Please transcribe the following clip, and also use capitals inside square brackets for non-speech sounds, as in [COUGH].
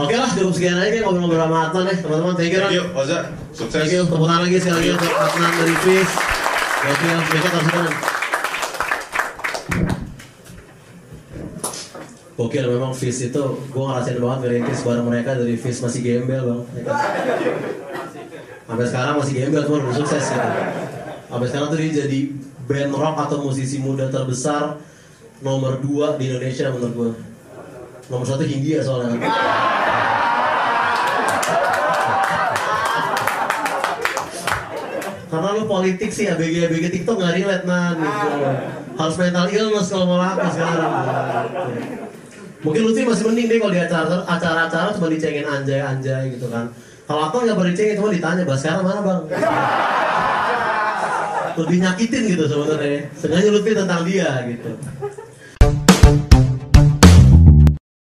Oke lah, cukup sekian aja ngobrol-ngobrol sama Adnan ya, teman-teman. Thank you, Thank Ran. you, Oza. Sukses. Thank you, tepuk tangan lagi sekali lagi untuk Adnan dari Fis. Thank you, besok harus sekarang. Gokil memang Fis itu, gue ngerasain banget ngerintis bareng mereka dari Fis masih gembel bang. Sampai sekarang masih gembel, cuma belum sukses gitu. Sampai sekarang tuh dia jadi band rock atau musisi muda terbesar nomor 2 di Indonesia menurut gue. Nomor satu Hindia soalnya. Karena lu politik sih ABG ABG TikTok nggak relate man gitu. Harus mental illness kalau mau laku sekarang. Mungkin Lutfi masih mending deh kalau di acara acara-acara cuma dicengin anjay-anjay gitu kan. Kalau aku nggak pernah dicengin cuma ditanya bahas sekarang mana bang? [LAUGHS] Lebih nyakitin gitu sebenarnya. Sengaja Lutfi tentang dia gitu.